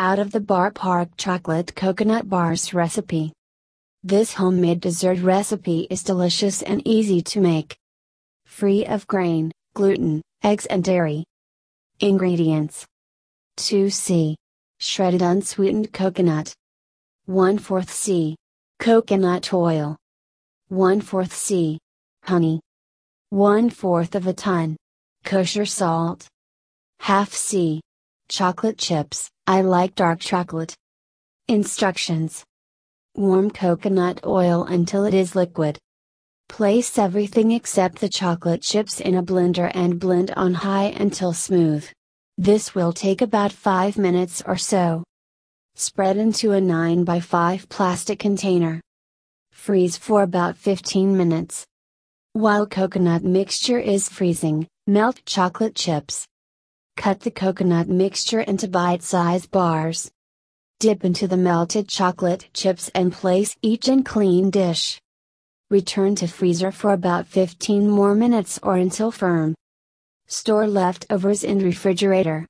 Out of the Bar Park Chocolate Coconut Bars Recipe. This homemade dessert recipe is delicious and easy to make. Free of grain, gluten, eggs, and dairy. Ingredients 2 c. Shredded unsweetened coconut. 1 4 c. Coconut oil. 1 4 c. Honey. 1 4 of a ton. Kosher salt. Half c. Chocolate chips. I like dark chocolate. Instructions Warm coconut oil until it is liquid. Place everything except the chocolate chips in a blender and blend on high until smooth. This will take about 5 minutes or so. Spread into a 9 by 5 plastic container. Freeze for about 15 minutes. While coconut mixture is freezing, melt chocolate chips. Cut the coconut mixture into bite-sized bars. Dip into the melted chocolate chips and place each in clean dish. Return to freezer for about 15 more minutes or until firm. Store leftovers in refrigerator.